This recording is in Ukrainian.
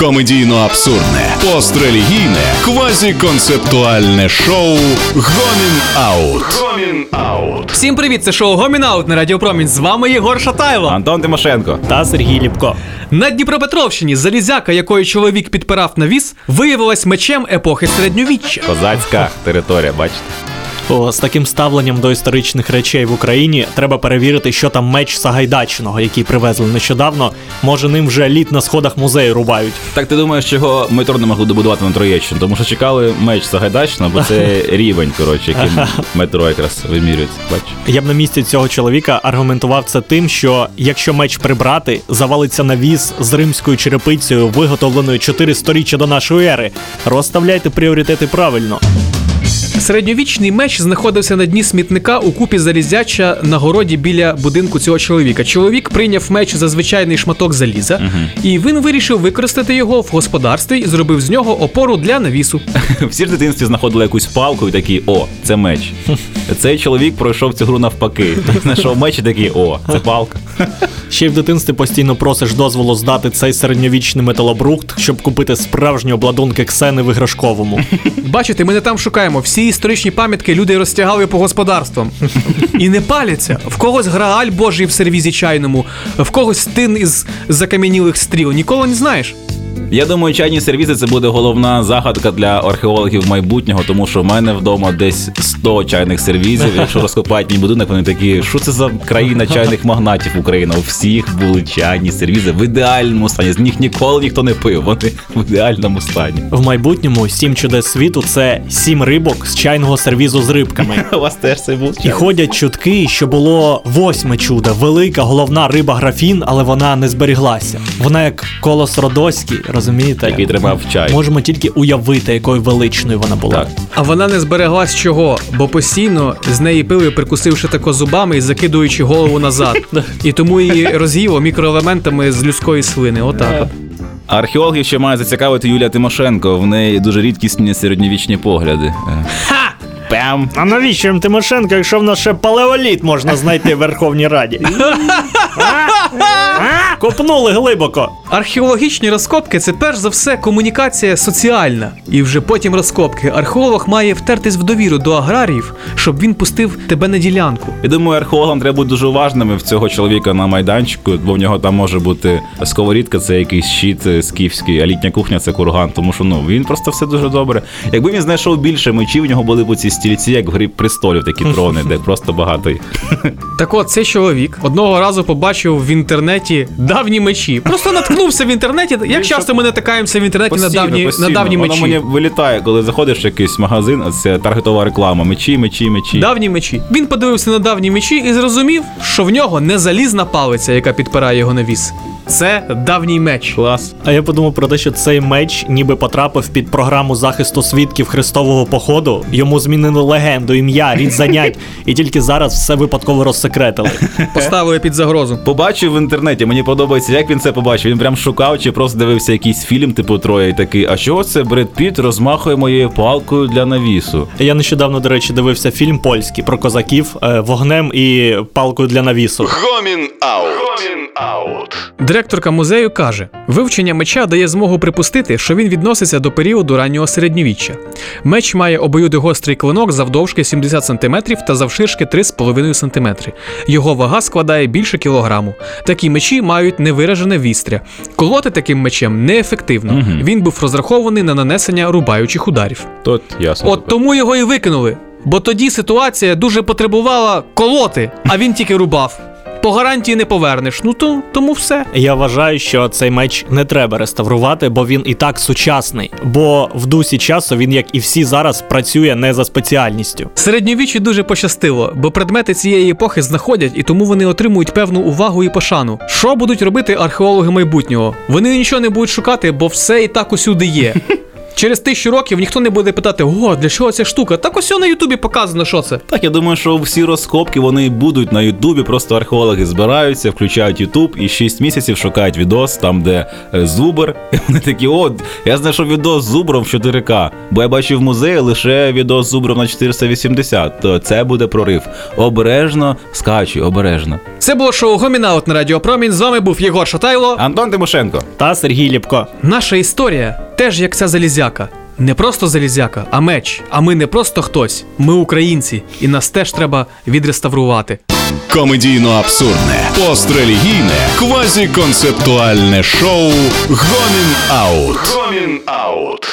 комедійно абсурдне, пострелігійне, квазіконцептуальне шоу Гомін Аут. Гомін Аут. Всім привіт, це шоу Гомінаут на Радіо Промінь. З вами Єгор Шатайло. Антон Тимошенко. та Сергій Ліпко. На Дніпропетровщині залізяка, якою чоловік підпирав навіс, виявилась мечем епохи середньовіччя. Козацька територія, бачите? О, з таким ставленням до історичних речей в Україні треба перевірити, що там меч Сагайдачного, який привезли нещодавно. Може, ним вже літ на сходах музею рубають. Так ти думаєш, чого метро не могли добудувати на Троєщину? Тому що чекали меч Сагайдачна, бо це рівень, коротше, яким метро якраз вимірюється. Бачиш? Я б на місці цього чоловіка аргументував це тим, що якщо меч прибрати, завалиться навіс з римською черепицею, виготовленою 4 сторіччя до нашої ери. Розставляйте пріоритети правильно. Середньовічний меч знаходився на дні смітника у купі залізяча на городі біля будинку цього чоловіка. Чоловік прийняв меч за звичайний шматок заліза, і він вирішив використати його в господарстві і зробив з нього опору для навісу. Всі в дитинстві знаходили якусь палку і такі, о, це меч. Цей чоловік пройшов цю гру навпаки. Знайшов меч і такий, о, це палка. Ще й в дитинстві постійно просиш дозволу здати цей середньовічний металобрухт, щоб купити справжні обладунки ксени в іграшковому. Бачите, ми не там шукаємо. Всі історичні пам'ятки люди розтягали по господарствам. І не паляться. В когось грааль божий в сервізі чайному, в когось тин із закам'янілих стріл. Ніколи не знаєш. Я думаю, чайні сервізи це буде головна загадка для археологів майбутнього, тому що в мене вдома десь 100 чайних сервізів. Якщо розкопають мій будинок, вони такі, що це за країна чайних магнатів Україна? У всіх були чайні сервізи в ідеальному стані. З них ніколи ніхто не пив. Вони в ідеальному стані. В майбутньому сім чудес світу це сім рибок з чайного сервізу з рибками. У вас теж це був І ходять чутки, що було восьме чудо, велика головна риба графін, але вона не зберіглася. Вона як колос Родоський, розумієте? який тримав чай. Можемо тільки уявити, якою величною вона була. Так. А вона не збереглась чого, бо постійно з неї пили, прикусивши тако зубами і закидуючи голову назад. І тому її роз'їло мікроелементами з людської слини. Отак. Археологів ще має зацікавити Юлія Тимошенко. В неї дуже рідкісні середньовічні погляди. Е. Пям. А навіщо їм Тимошенко, якщо в нас ще палеоліт можна знайти в Верховній Раді? А? Копнули глибоко. Археологічні розкопки це перш за все комунікація соціальна, і вже потім розкопки. Археолог має втертись в довіру до аграріїв, щоб він пустив тебе на ділянку. Я думаю, археологам треба бути дуже уважними в цього чоловіка на майданчику, бо в нього там може бути сковорідка, це якийсь щит е, скіфський, а літня кухня це курган. Тому що ну він просто все дуже добре. Якби він знайшов більше мечів, в нього були б ці стільці, як в грі престолів, такі трони, де просто багато. Так от цей чоловік одного разу побачив в інтернеті давні мечі. Просто наткнувся в інтернеті. Як часто ми натикаємося в інтернеті на давні, на давні Воно мечі? мені вилітає, коли заходиш в якийсь магазин, а це таргетова реклама. Мечі, мечі, мечі. Давні мечі. Він подивився на давні мечі і зрозумів, що в нього не залізна палиця, яка підпирає його навіс. Це давній меч. Клас. А я подумав про те, що цей меч ніби потрапив під програму захисту свідків Христового походу. Йому змінили легенду, ім'я, рід занять, і тільки зараз все випадково розсекретили. Поставили під загрозу. Побачив в інтернеті, мені подобається, як він це побачив. Він прям шукав чи просто дивився якийсь фільм, типу Троє, і такий, а чого це Бред Піт розмахує моєю палкою для навісу? Я нещодавно, до речі, дивився фільм польський про козаків е, вогнем і палкою для навісу. Гомін Аут. Гомін Аут. Директорка музею каже: вивчення меча дає змогу припустити, що він відноситься до періоду раннього середньовіччя. Меч має обоюдогострий клинок завдовжки 70 см та завширшки 3,5 см. Його вага складає більше кілограму. Такі мечі мають невиражене вістря. Колоти таким мечем неефективно. Він був розрахований на нанесення рубаючих ударів. Тут ясно. От тому його і викинули. Бо тоді ситуація дуже потребувала колоти, а він тільки рубав. По гарантії не повернеш. Ну то тому все. Я вважаю, що цей меч не треба реставрувати, бо він і так сучасний. Бо в дусі часу він, як і всі зараз, працює не за спеціальністю. Середньовіччю дуже пощастило, бо предмети цієї епохи знаходять і тому вони отримують певну увагу і пошану. Що будуть робити археологи майбутнього? Вони нічого не будуть шукати, бо все і так усюди є. Через тисячу років ніхто не буде питати, о, для чого ця штука? Так ось на Ютубі показано, що це. Так, я думаю, що всі розкопки вони будуть на Ютубі. Просто археологи збираються, включають Ютуб і 6 місяців шукають відос там, де е, зубр. І вони такі, о, я знайшов відос з зубром в 4К. Бо я бачив в музеї лише відос з зубром на 480. То це буде прорив. Обережно скачуй, обережно. Це було шоу Гомінаут на Радіо Промінь. З вами був Єгор Шатайло. Антон Тимошенко. Та Сергій Ліпко. Наша історія теж як ця залізяка. Не просто залізяка, а меч. А ми не просто хтось. Ми українці, і нас теж треба відреставрувати. Комедійно абсурдне, пострелігійне, квазіконцептуальне шоу Гомін Аут. Гомін Аут.